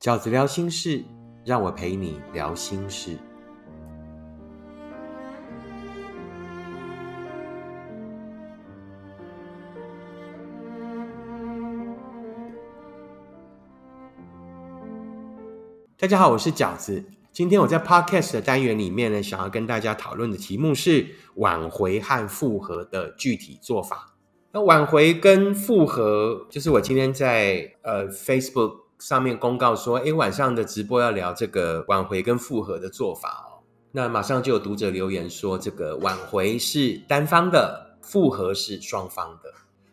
饺子聊心事，让我陪你聊心事。大家好，我是饺子。今天我在 Podcast 的单元里面呢，想要跟大家讨论的题目是挽回和复合的具体做法。那挽回跟复合，就是我今天在呃 Facebook 上面公告说，哎，晚上的直播要聊这个挽回跟复合的做法哦。那马上就有读者留言说，这个挽回是单方的，复合是双方的。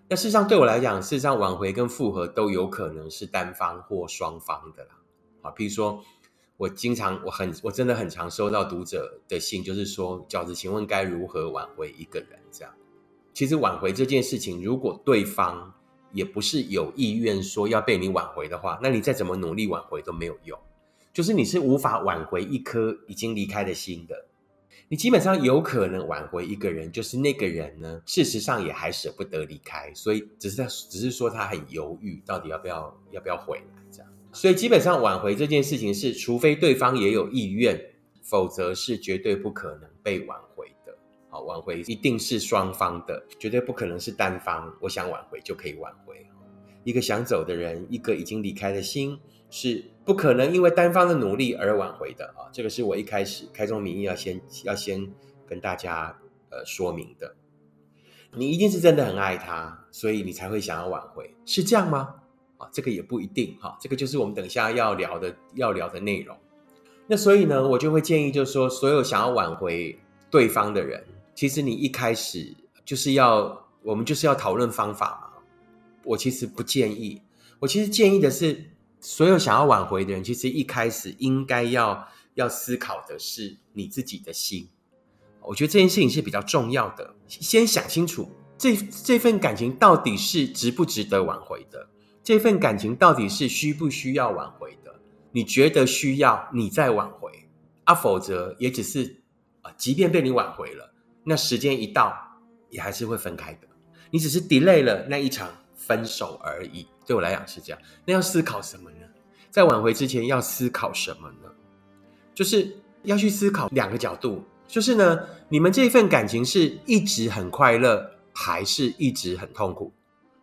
那事实上对我来讲，事实上挽回跟复合都有可能是单方或双方的啦。啊，譬如说，我经常我很我真的很常收到读者的信，就是说，饺子，请问该如何挽回一个人？这样，其实挽回这件事情，如果对方也不是有意愿说要被你挽回的话，那你再怎么努力挽回都没有用。就是你是无法挽回一颗已经离开的心的。你基本上有可能挽回一个人，就是那个人呢，事实上也还舍不得离开，所以只是只是说他很犹豫，到底要不要要不要回来这样。所以基本上挽回这件事情是，除非对方也有意愿，否则是绝对不可能被挽回。挽回一定是双方的，绝对不可能是单方。我想挽回就可以挽回。一个想走的人，一个已经离开的心，是不可能因为单方的努力而挽回的啊！这个是我一开始开宗明义要先要先跟大家呃说明的。你一定是真的很爱他，所以你才会想要挽回，是这样吗？啊，这个也不一定哈，这个就是我们等下要聊的要聊的内容。那所以呢，我就会建议，就是说，所有想要挽回对方的人，其实你一开始就是要，我们就是要讨论方法嘛。我其实不建议，我其实建议的是，所有想要挽回的人，其实一开始应该要要思考的是你自己的心。我觉得这件事情是比较重要的，先想清楚这这份感情到底是值不值得挽回的。这份感情到底是需不需要挽回的？你觉得需要，你再挽回啊？否则也只是啊，即便被你挽回了，那时间一到，也还是会分开的。你只是 delay 了那一场分手而已。对我来讲是这样。那要思考什么呢？在挽回之前要思考什么呢？就是要去思考两个角度，就是呢，你们这份感情是一直很快乐，还是一直很痛苦？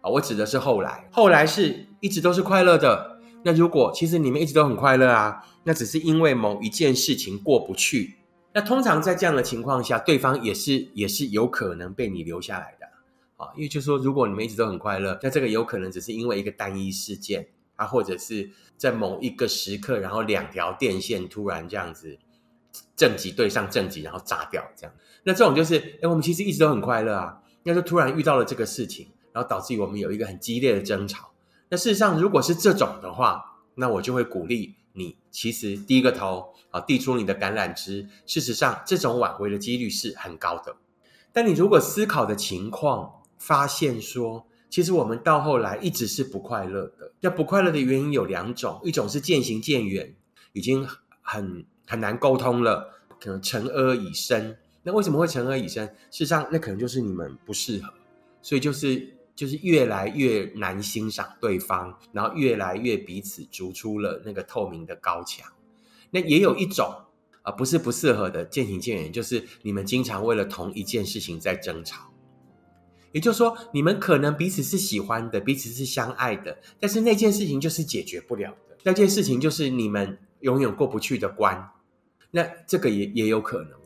啊，我指的是后来，后来是一直都是快乐的。那如果其实你们一直都很快乐啊，那只是因为某一件事情过不去。那通常在这样的情况下，对方也是也是有可能被你留下来的啊。因为就说，如果你们一直都很快乐，那这个有可能只是因为一个单一事件啊，或者是在某一个时刻，然后两条电线突然这样子正极对上正极，然后炸掉这样。那这种就是，哎，我们其实一直都很快乐啊，那就突然遇到了这个事情。然后导致于我们有一个很激烈的争吵。那事实上，如果是这种的话，那我就会鼓励你，其实低个头啊，递出你的橄榄枝。事实上，这种挽回的几率是很高的。但你如果思考的情况，发现说，其实我们到后来一直是不快乐的。那不快乐的原因有两种，一种是渐行渐远，已经很很难沟通了，可能沉而已深。那为什么会沉而已深？事实上，那可能就是你们不适合，所以就是。就是越来越难欣赏对方，然后越来越彼此筑出了那个透明的高墙。那也有一种啊，不是不适合的渐行渐远，就是你们经常为了同一件事情在争吵。也就是说，你们可能彼此是喜欢的，彼此是相爱的，但是那件事情就是解决不了的，那件事情就是你们永远过不去的关。那这个也也有可能。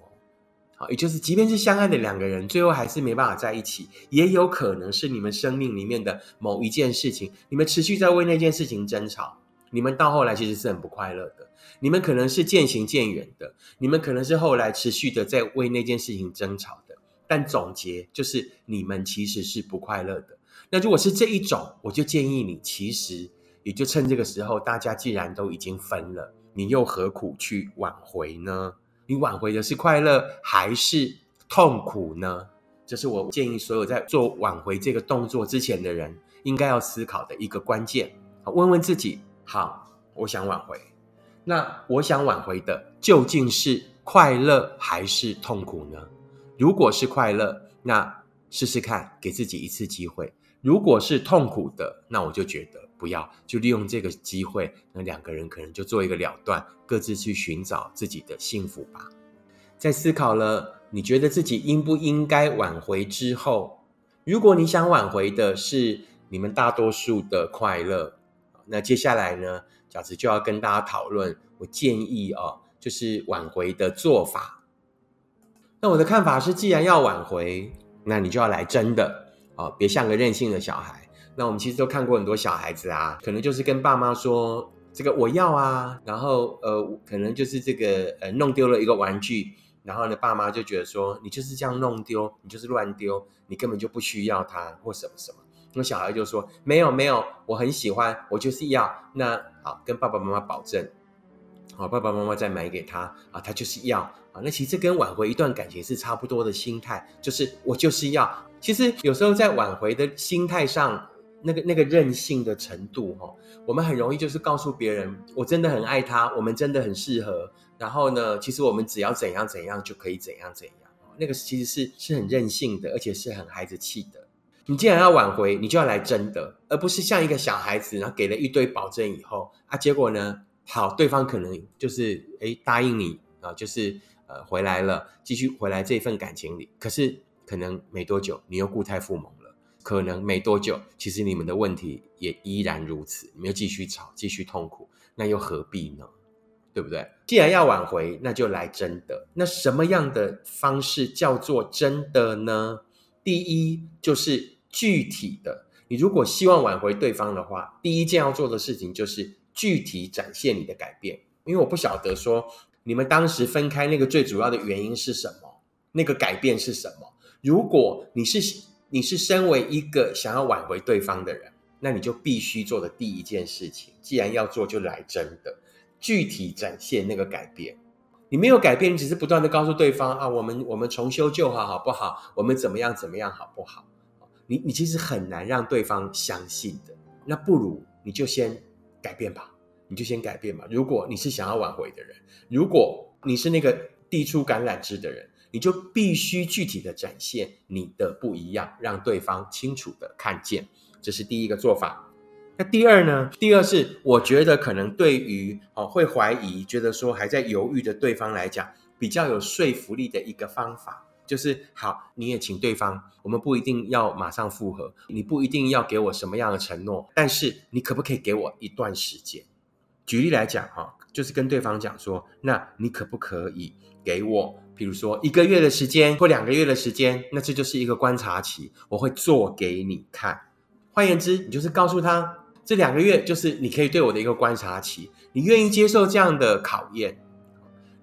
啊，也就是，即便是相爱的两个人，最后还是没办法在一起，也有可能是你们生命里面的某一件事情，你们持续在为那件事情争吵，你们到后来其实是很不快乐的。你们可能是渐行渐远的，你们可能是后来持续的在为那件事情争吵的。但总结就是，你们其实是不快乐的。那如果是这一种，我就建议你，其实也就趁这个时候，大家既然都已经分了，你又何苦去挽回呢？你挽回的是快乐还是痛苦呢？这是我建议所有在做挽回这个动作之前的人应该要思考的一个关键。问问自己：好，我想挽回，那我想挽回的究竟是快乐还是痛苦呢？如果是快乐，那试试看，给自己一次机会，如果是痛苦的，那我就觉得不要，就利用这个机会，那两个人可能就做一个了断，各自去寻找自己的幸福吧。在思考了你觉得自己应不应该挽回之后，如果你想挽回的是你们大多数的快乐，那接下来呢，饺子就要跟大家讨论，我建议哦，就是挽回的做法。那我的看法是，既然要挽回，那你就要来真的。哦，别像个任性的小孩。那我们其实都看过很多小孩子啊，可能就是跟爸妈说这个我要啊，然后呃，可能就是这个呃弄丢了一个玩具，然后呢，爸妈就觉得说你就是这样弄丢，你就是乱丢，你根本就不需要它或什么什么。那小孩就说没有没有，我很喜欢，我就是要。那好，跟爸爸妈妈保证，好，爸爸妈妈再买给他啊，他就是要啊。那其实跟挽回一段感情是差不多的心态，就是我就是要。其实有时候在挽回的心态上，那个那个任性的程度，哈，我们很容易就是告诉别人，我真的很爱他，我们真的很适合。然后呢，其实我们只要怎样怎样就可以怎样怎样。那个其实是是很任性的，而且是很孩子气的。你既然要挽回，你就要来真的，而不是像一个小孩子，然后给了一堆保证以后啊，结果呢，好，对方可能就是哎答应你啊，就是呃回来了，继续回来这份感情里，可是。可能没多久，你又固态复萌。可能没多久，其实你们的问题也依然如此，你们又继续吵，继续痛苦，那又何必呢？对不对？既然要挽回，那就来真的。那什么样的方式叫做真的呢？第一，就是具体的。你如果希望挽回对方的话，第一件要做的事情就是具体展现你的改变。因为我不晓得说你们当时分开那个最主要的原因是什么，那个改变是什么。如果你是你是身为一个想要挽回对方的人，那你就必须做的第一件事情，既然要做，就来真的具体展现那个改变。你没有改变，你只是不断的告诉对方啊，我们我们重修旧好，好不好？我们怎么样怎么样，好不好？你你其实很难让对方相信的。那不如你就先改变吧，你就先改变吧。如果你是想要挽回的人，如果你是那个递出橄榄枝的人。你就必须具体的展现你的不一样，让对方清楚的看见，这是第一个做法。那第二呢？第二是我觉得可能对于哦会怀疑、觉得说还在犹豫的对方来讲，比较有说服力的一个方法，就是好，你也请对方，我们不一定要马上复合，你不一定要给我什么样的承诺，但是你可不可以给我一段时间？举例来讲哈，就是跟对方讲说，那你可不可以给我？比如说一个月的时间或两个月的时间，那这就是一个观察期，我会做给你看。换言之，你就是告诉他，这两个月就是你可以对我的一个观察期，你愿意接受这样的考验，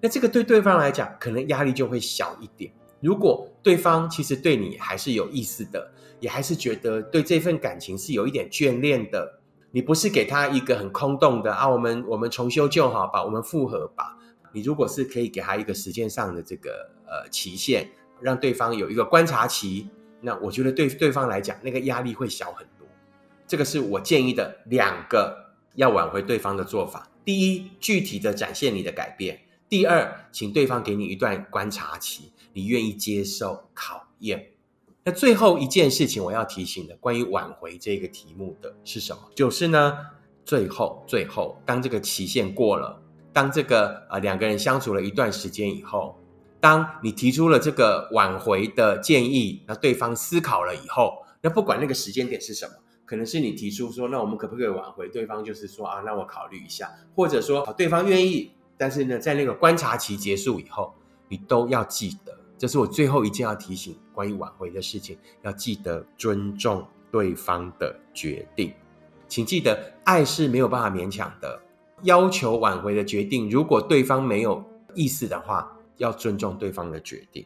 那这个对对方来讲，可能压力就会小一点。如果对方其实对你还是有意思的，也还是觉得对这份感情是有一点眷恋的，你不是给他一个很空洞的啊，我们我们重修旧好吧，我们复合吧。你如果是可以给他一个时间上的这个呃期限，让对方有一个观察期，那我觉得对对方来讲，那个压力会小很多。这个是我建议的两个要挽回对方的做法：第一，具体的展现你的改变；第二，请对方给你一段观察期，你愿意接受考验。那最后一件事情我要提醒的，关于挽回这个题目的是什么？就是呢，最后最后，当这个期限过了。当这个呃两个人相处了一段时间以后，当你提出了这个挽回的建议，那对方思考了以后，那不管那个时间点是什么，可能是你提出说，那我们可不可以挽回？对方就是说啊，那我考虑一下，或者说对方愿意，但是呢，在那个观察期结束以后，你都要记得，这是我最后一件要提醒关于挽回的事情，要记得尊重对方的决定，请记得，爱是没有办法勉强的。要求挽回的决定，如果对方没有意思的话，要尊重对方的决定。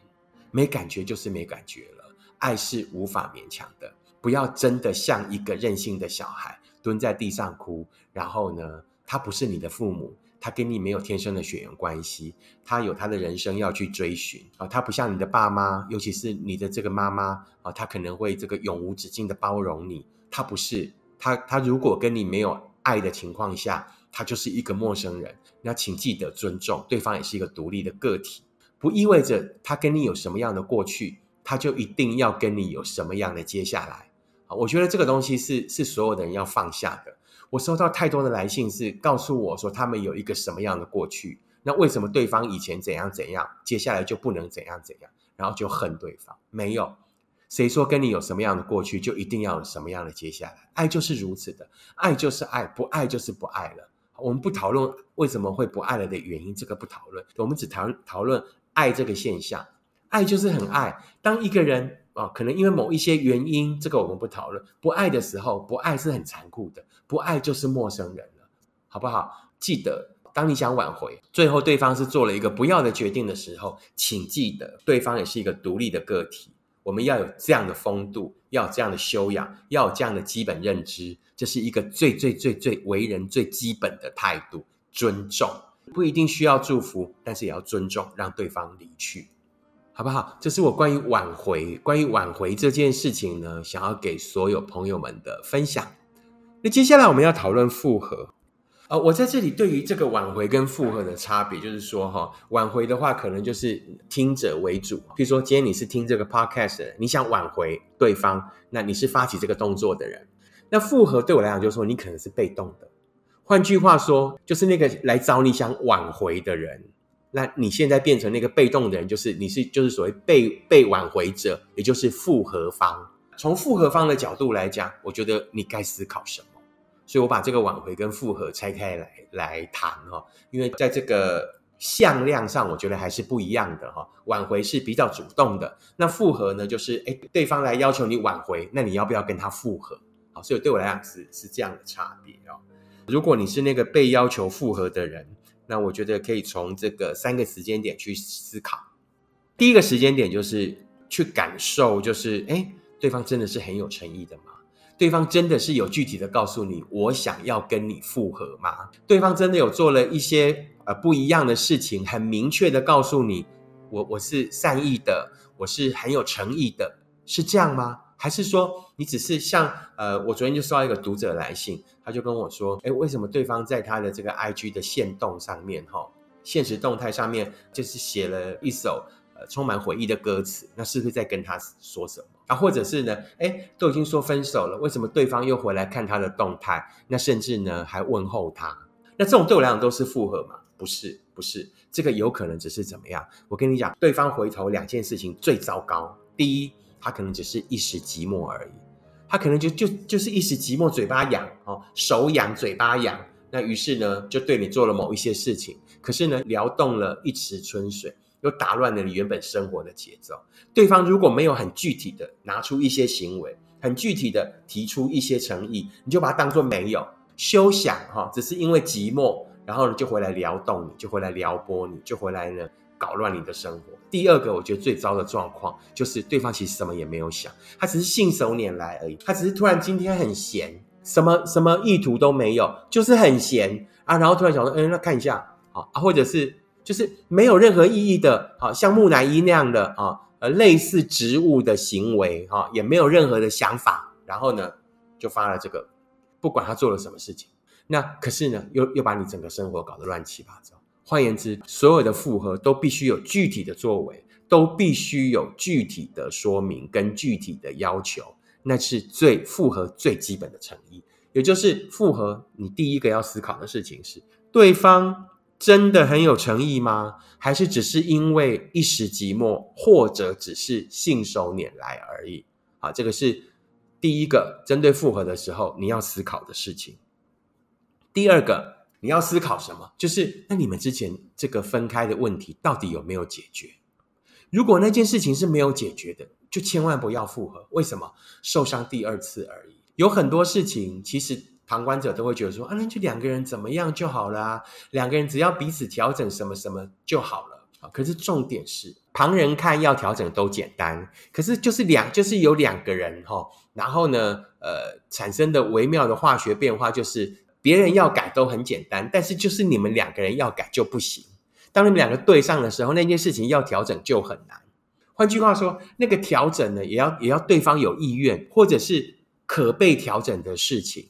没感觉就是没感觉了，爱是无法勉强的。不要真的像一个任性的小孩蹲在地上哭。然后呢，他不是你的父母，他跟你没有天生的血缘关系，他有他的人生要去追寻啊。他不像你的爸妈，尤其是你的这个妈妈啊，他可能会这个永无止境的包容你。他不是他，他如果跟你没有爱的情况下。他就是一个陌生人，那请记得尊重对方，也是一个独立的个体，不意味着他跟你有什么样的过去，他就一定要跟你有什么样的接下来。我觉得这个东西是是所有的人要放下的。我收到太多的来信，是告诉我说他们有一个什么样的过去，那为什么对方以前怎样怎样，接下来就不能怎样怎样，然后就恨对方？没有，谁说跟你有什么样的过去就一定要有什么样的接下来？爱就是如此的，爱就是爱，不爱就是不爱了。我们不讨论为什么会不爱了的原因，这个不讨论，我们只讨讨论爱这个现象。爱就是很爱，当一个人。啊，可能因为某一些原因，这个我们不讨论。不爱的时候，不爱是很残酷的，不爱就是陌生人了，好不好？记得，当你想挽回，最后对方是做了一个不要的决定的时候，请记得，对方也是一个独立的个体。我们要有这样的风度，要有这样的修养，要有这样的基本认知，这是一个最最最最为人最基本的态度。尊重不一定需要祝福，但是也要尊重，让对方离去。好不好？这是我关于挽回、关于挽回这件事情呢，想要给所有朋友们的分享。那接下来我们要讨论复合。呃，我在这里对于这个挽回跟复合的差别，就是说哈，挽回的话可能就是听者为主。比如说，今天你是听这个 podcast，你想挽回对方，那你是发起这个动作的人。那复合对我来讲，就是说你可能是被动的。换句话说，就是那个来找你想挽回的人。那你现在变成那个被动的人，就是你是就是所谓被被挽回者，也就是复合方。从复合方的角度来讲，我觉得你该思考什么？所以我把这个挽回跟复合拆开来来谈哈，因为在这个向量上，我觉得还是不一样的哈。挽回是比较主动的，那复合呢，就是哎，对方来要求你挽回，那你要不要跟他复合？好，所以对我来讲是是这样的差别哦。如果你是那个被要求复合的人。那我觉得可以从这个三个时间点去思考。第一个时间点就是去感受，就是哎，对方真的是很有诚意的吗？对方真的是有具体的告诉你，我想要跟你复合吗？对方真的有做了一些呃不一样的事情，很明确的告诉你，我我是善意的，我是很有诚意的，是这样吗？还是说，你只是像呃，我昨天就收到一个读者来信，他就跟我说，哎，为什么对方在他的这个 I G 的线动上面，哈，现实动态上面就是写了一首呃充满回忆的歌词，那是不是在跟他说什么？啊，或者是呢，哎，都已经说分手了，为什么对方又回来看他的动态？那甚至呢还问候他？那这种对我来讲都是复合吗？不是，不是，这个有可能只是怎么样？我跟你讲，对方回头两件事情最糟糕，第一。他可能只是一时寂寞而已，他可能就就就是一时寂寞，嘴巴痒哦，手痒，嘴巴痒，那于是呢，就对你做了某一些事情，可是呢，撩动了一池春水，又打乱了你原本生活的节奏。对方如果没有很具体的拿出一些行为，很具体的提出一些诚意，你就把它当做没有，休想哈，只是因为寂寞，然后呢就回来撩动你，就回来撩拨你，就回来呢。搞乱你的生活。第二个，我觉得最糟的状况就是对方其实什么也没有想，他只是信手拈来而已。他只是突然今天很闲，什么什么意图都没有，就是很闲啊。然后突然想说，嗯，那看一下啊，或者是就是没有任何意义的好，像木乃伊那样的啊，呃，类似植物的行为哈，也没有任何的想法。然后呢，就发了这个，不管他做了什么事情，那可是呢，又又把你整个生活搞得乱七八糟。换言之，所有的复合都必须有具体的作为，都必须有具体的说明跟具体的要求，那是最复合最基本的诚意。也就是复合，你第一个要思考的事情是：对方真的很有诚意吗？还是只是因为一时寂寞，或者只是信手拈来而已？啊，这个是第一个针对复合的时候你要思考的事情。第二个。你要思考什么？就是那你们之前这个分开的问题到底有没有解决？如果那件事情是没有解决的，就千万不要复合。为什么？受伤第二次而已。有很多事情，其实旁观者都会觉得说啊，那就两个人怎么样就好了，两个人只要彼此调整什么什么就好了啊。可是重点是，旁人看要调整都简单，可是就是两就是有两个人哈，然后呢，呃，产生的微妙的化学变化就是。别人要改都很简单，但是就是你们两个人要改就不行。当你们两个对上的时候，那件事情要调整就很难。换句话说，那个调整呢，也要也要对方有意愿，或者是可被调整的事情。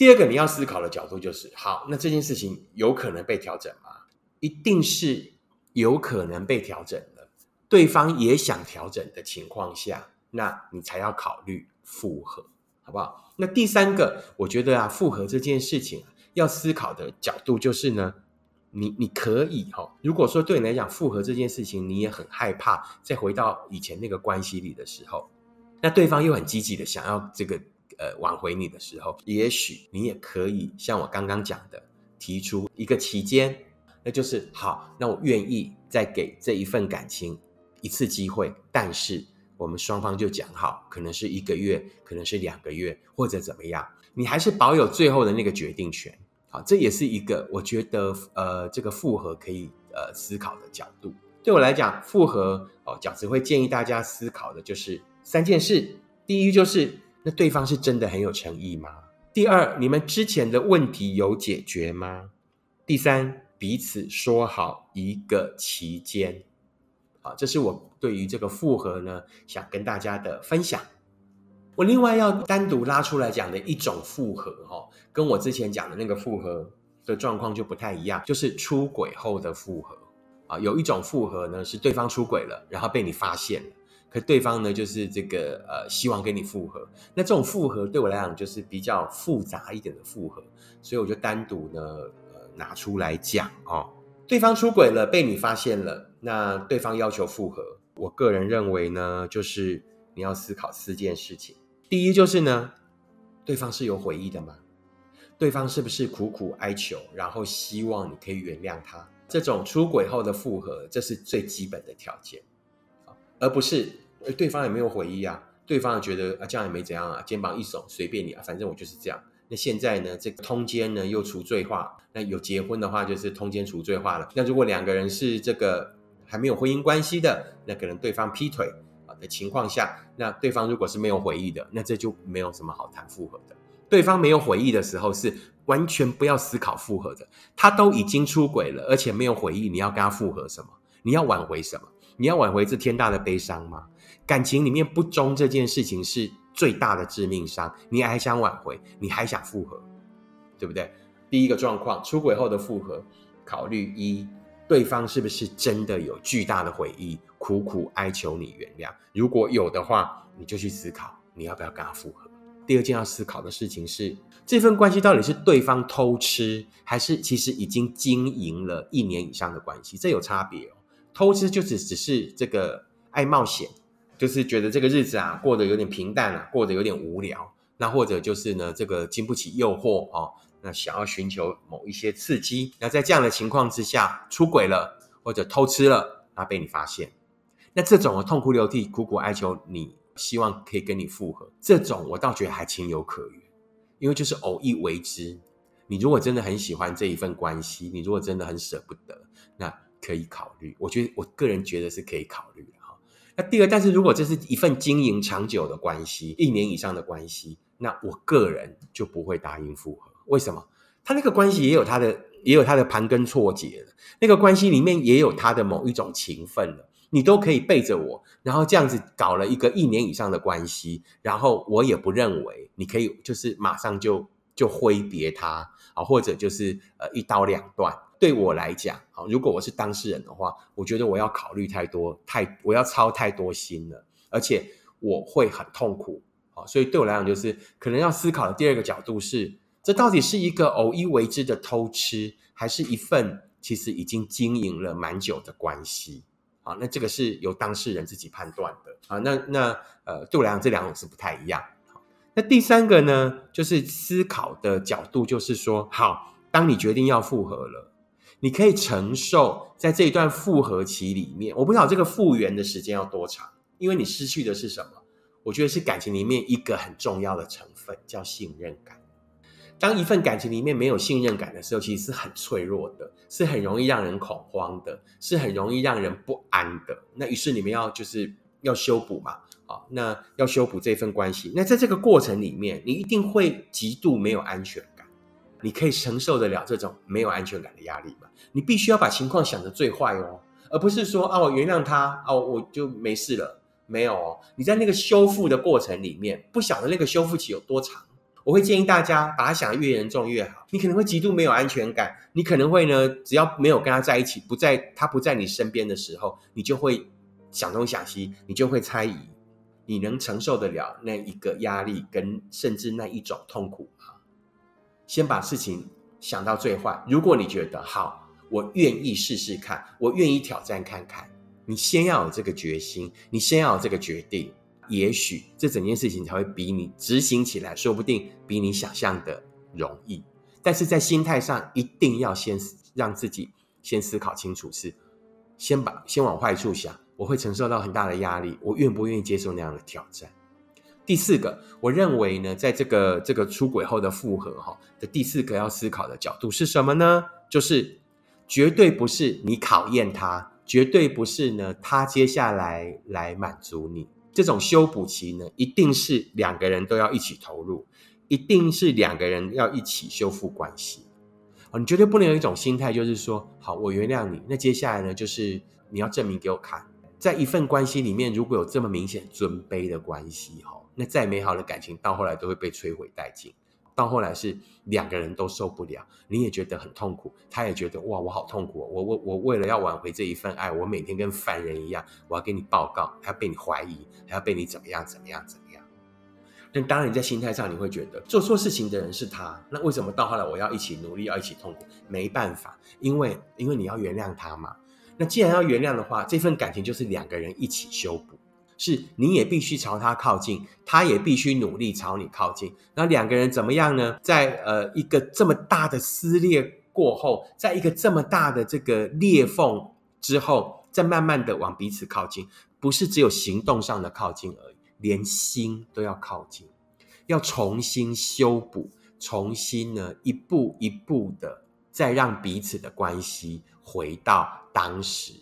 第二个你要思考的角度就是：好，那这件事情有可能被调整吗？一定是有可能被调整的。对方也想调整的情况下，那你才要考虑复合。好不好？那第三个，我觉得啊，复合这件事情要思考的角度就是呢，你你可以哈，如果说对你来讲复合这件事情你也很害怕，再回到以前那个关系里的时候，那对方又很积极的想要这个呃挽回你的时候，也许你也可以像我刚刚讲的，提出一个期间，那就是好，那我愿意再给这一份感情一次机会，但是。我们双方就讲好，可能是一个月，可能是两个月，或者怎么样，你还是保有最后的那个决定权。好，这也是一个我觉得呃，这个复合可以呃思考的角度。对我来讲，复合哦，饺子会建议大家思考的就是三件事：第一，就是那对方是真的很有诚意吗？第二，你们之前的问题有解决吗？第三，彼此说好一个期间。啊，这是我对于这个复合呢，想跟大家的分享。我另外要单独拉出来讲的一种复合，哈，跟我之前讲的那个复合的状况就不太一样，就是出轨后的复合。啊，有一种复合呢，是对方出轨了，然后被你发现了，可对方呢，就是这个呃，希望跟你复合。那这种复合对我来讲就是比较复杂一点的复合，所以我就单独呢，呃，拿出来讲哦。对方出轨了，被你发现了，那对方要求复合，我个人认为呢，就是你要思考四件事情。第一就是呢，对方是有悔意的吗？对方是不是苦苦哀求，然后希望你可以原谅他？这种出轨后的复合，这是最基本的条件，而不是对方也没有悔意啊，对方觉得啊这样也没怎样啊，肩膀一耸，随便你啊，反正我就是这样。那现在呢？这个通奸呢又除罪化，那有结婚的话就是通奸除罪化了。那如果两个人是这个还没有婚姻关系的，那可能对方劈腿啊的情况下，那对方如果是没有回忆的，那这就没有什么好谈复合的。对方没有回忆的时候，是完全不要思考复合的。他都已经出轨了，而且没有回忆，你要跟他复合什么？你要挽回什么？你要挽回这天大的悲伤吗？感情里面不忠这件事情是。最大的致命伤，你还想挽回，你还想复合，对不对？第一个状况，出轨后的复合，考虑一，对方是不是真的有巨大的悔意，苦苦哀求你原谅？如果有的话，你就去思考，你要不要跟他复合？第二件要思考的事情是，这份关系到底是对方偷吃，还是其实已经经营了一年以上的关系？这有差别哦。偷吃就只只是这个爱冒险。就是觉得这个日子啊过得有点平淡啊，过得有点无聊。那或者就是呢，这个经不起诱惑哦，那想要寻求某一些刺激。那在这样的情况之下，出轨了或者偷吃了，那被你发现，那这种痛哭流涕、苦苦哀求，你希望可以跟你复合，这种我倒觉得还情有可原，因为就是偶一为之。你如果真的很喜欢这一份关系，你如果真的很舍不得，那可以考虑。我觉得我个人觉得是可以考虑的。第二，但是如果这是一份经营长久的关系，一年以上的关系，那我个人就不会答应复合。为什么？他那个关系也有他的，也有他的盘根错节了。那个关系里面也有他的某一种情分了。你都可以背着我，然后这样子搞了一个一年以上的关系，然后我也不认为你可以就是马上就就挥别他啊，或者就是呃一刀两断。对我来讲，好，如果我是当事人的话，我觉得我要考虑太多，太我要操太多心了，而且我会很痛苦，好，所以对我来讲，就是可能要思考的第二个角度是，这到底是一个偶一为之的偷吃，还是一份其实已经经营了蛮久的关系？好，那这个是由当事人自己判断的，啊，那那呃，对我来讲，这两种是不太一样。那第三个呢，就是思考的角度，就是说，好，当你决定要复合了。你可以承受在这一段复合期里面，我不知道这个复原的时间要多长，因为你失去的是什么？我觉得是感情里面一个很重要的成分，叫信任感。当一份感情里面没有信任感的时候，其实是很脆弱的，是很容易让人恐慌的，是很容易让人不安的。那于是你们要就是要修补嘛，啊，那要修补这份关系。那在这个过程里面，你一定会极度没有安全感。你可以承受得了这种没有安全感的压力吗？你必须要把情况想的最坏哦，而不是说啊，我原谅他啊，我就没事了。没有哦，你在那个修复的过程里面，不晓得那个修复期有多长。我会建议大家把它想得越严重越好。你可能会极度没有安全感，你可能会呢，只要没有跟他在一起，不在他不在你身边的时候，你就会想东想西，你就会猜疑，你能承受得了那一个压力跟甚至那一种痛苦？先把事情想到最坏。如果你觉得好，我愿意试试看，我愿意挑战看看。你先要有这个决心，你先要有这个决定，也许这整件事情才会比你执行起来，说不定比你想象的容易。但是在心态上，一定要先让自己先思考清楚，是先把先往坏处想，我会承受到很大的压力，我愿不愿意接受那样的挑战？第四个，我认为呢，在这个这个出轨后的复合哈的第四个要思考的角度是什么呢？就是绝对不是你考验他，绝对不是呢他接下来来满足你。这种修补期呢，一定是两个人都要一起投入，一定是两个人要一起修复关系。哦，你绝对不能有一种心态，就是说，好，我原谅你，那接下来呢，就是你要证明给我看，在一份关系里面，如果有这么明显尊卑的关系，哈。那再美好的感情，到后来都会被摧毁殆尽。到后来是两个人都受不了，你也觉得很痛苦，他也觉得哇，我好痛苦。我我我为了要挽回这一份爱，我每天跟犯人一样，我要给你报告，还要被你怀疑，还要被你怎么样怎么样怎么样。那当然，你在心态上你会觉得做错事情的人是他，那为什么到后来我要一起努力，要一起痛苦？没办法，因为因为你要原谅他嘛。那既然要原谅的话，这份感情就是两个人一起修补。是，你也必须朝他靠近，他也必须努力朝你靠近。那两个人怎么样呢？在呃一个这么大的撕裂过后，在一个这么大的这个裂缝之后，再慢慢的往彼此靠近，不是只有行动上的靠近而已，连心都要靠近，要重新修补，重新呢一步一步的再让彼此的关系回到当时。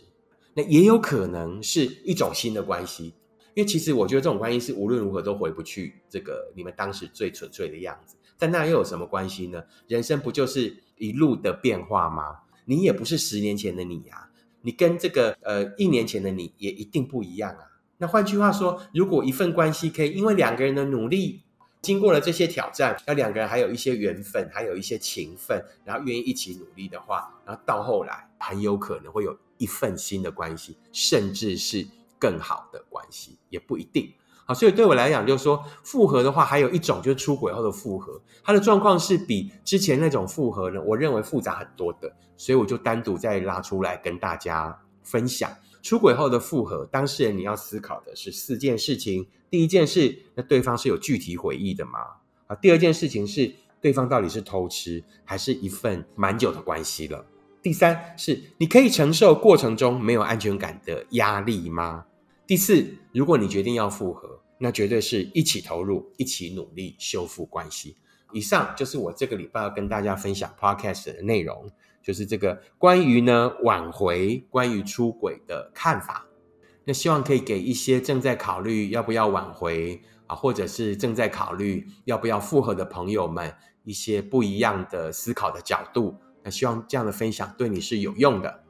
那也有可能是一种新的关系。因为其实我觉得这种关系是无论如何都回不去这个你们当时最纯粹的样子，但那又有什么关系呢？人生不就是一路的变化吗？你也不是十年前的你呀，你跟这个呃一年前的你也一定不一样啊。那换句话说，如果一份关系可以因为两个人的努力，经过了这些挑战，那两个人还有一些缘分，还有一些情分，然后愿意一起努力的话，然后到后来很有可能会有一份新的关系，甚至是。更好的关系也不一定好，所以对我来讲，就是说复合的话，还有一种就是出轨后的复合，它的状况是比之前那种复合呢，我认为复杂很多的，所以我就单独再拉出来跟大家分享出轨后的复合。当事人你要思考的是四件事情：第一件事，那对方是有具体回忆的吗？啊，第二件事情是对方到底是偷吃，还是一份蛮久的关系了？第三是，你可以承受过程中没有安全感的压力吗？第四，如果你决定要复合，那绝对是一起投入，一起努力修复关系。以上就是我这个礼拜要跟大家分享 podcast 的内容，就是这个关于呢挽回、关于出轨的看法。那希望可以给一些正在考虑要不要挽回啊，或者是正在考虑要不要复合的朋友们一些不一样的思考的角度。希望这样的分享对你是有用的。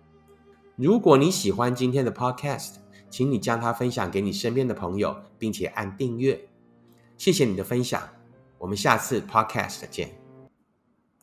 如果你喜欢今天的 Podcast，请你将它分享给你身边的朋友，并且按订阅。谢谢你的分享，我们下次 Podcast 见。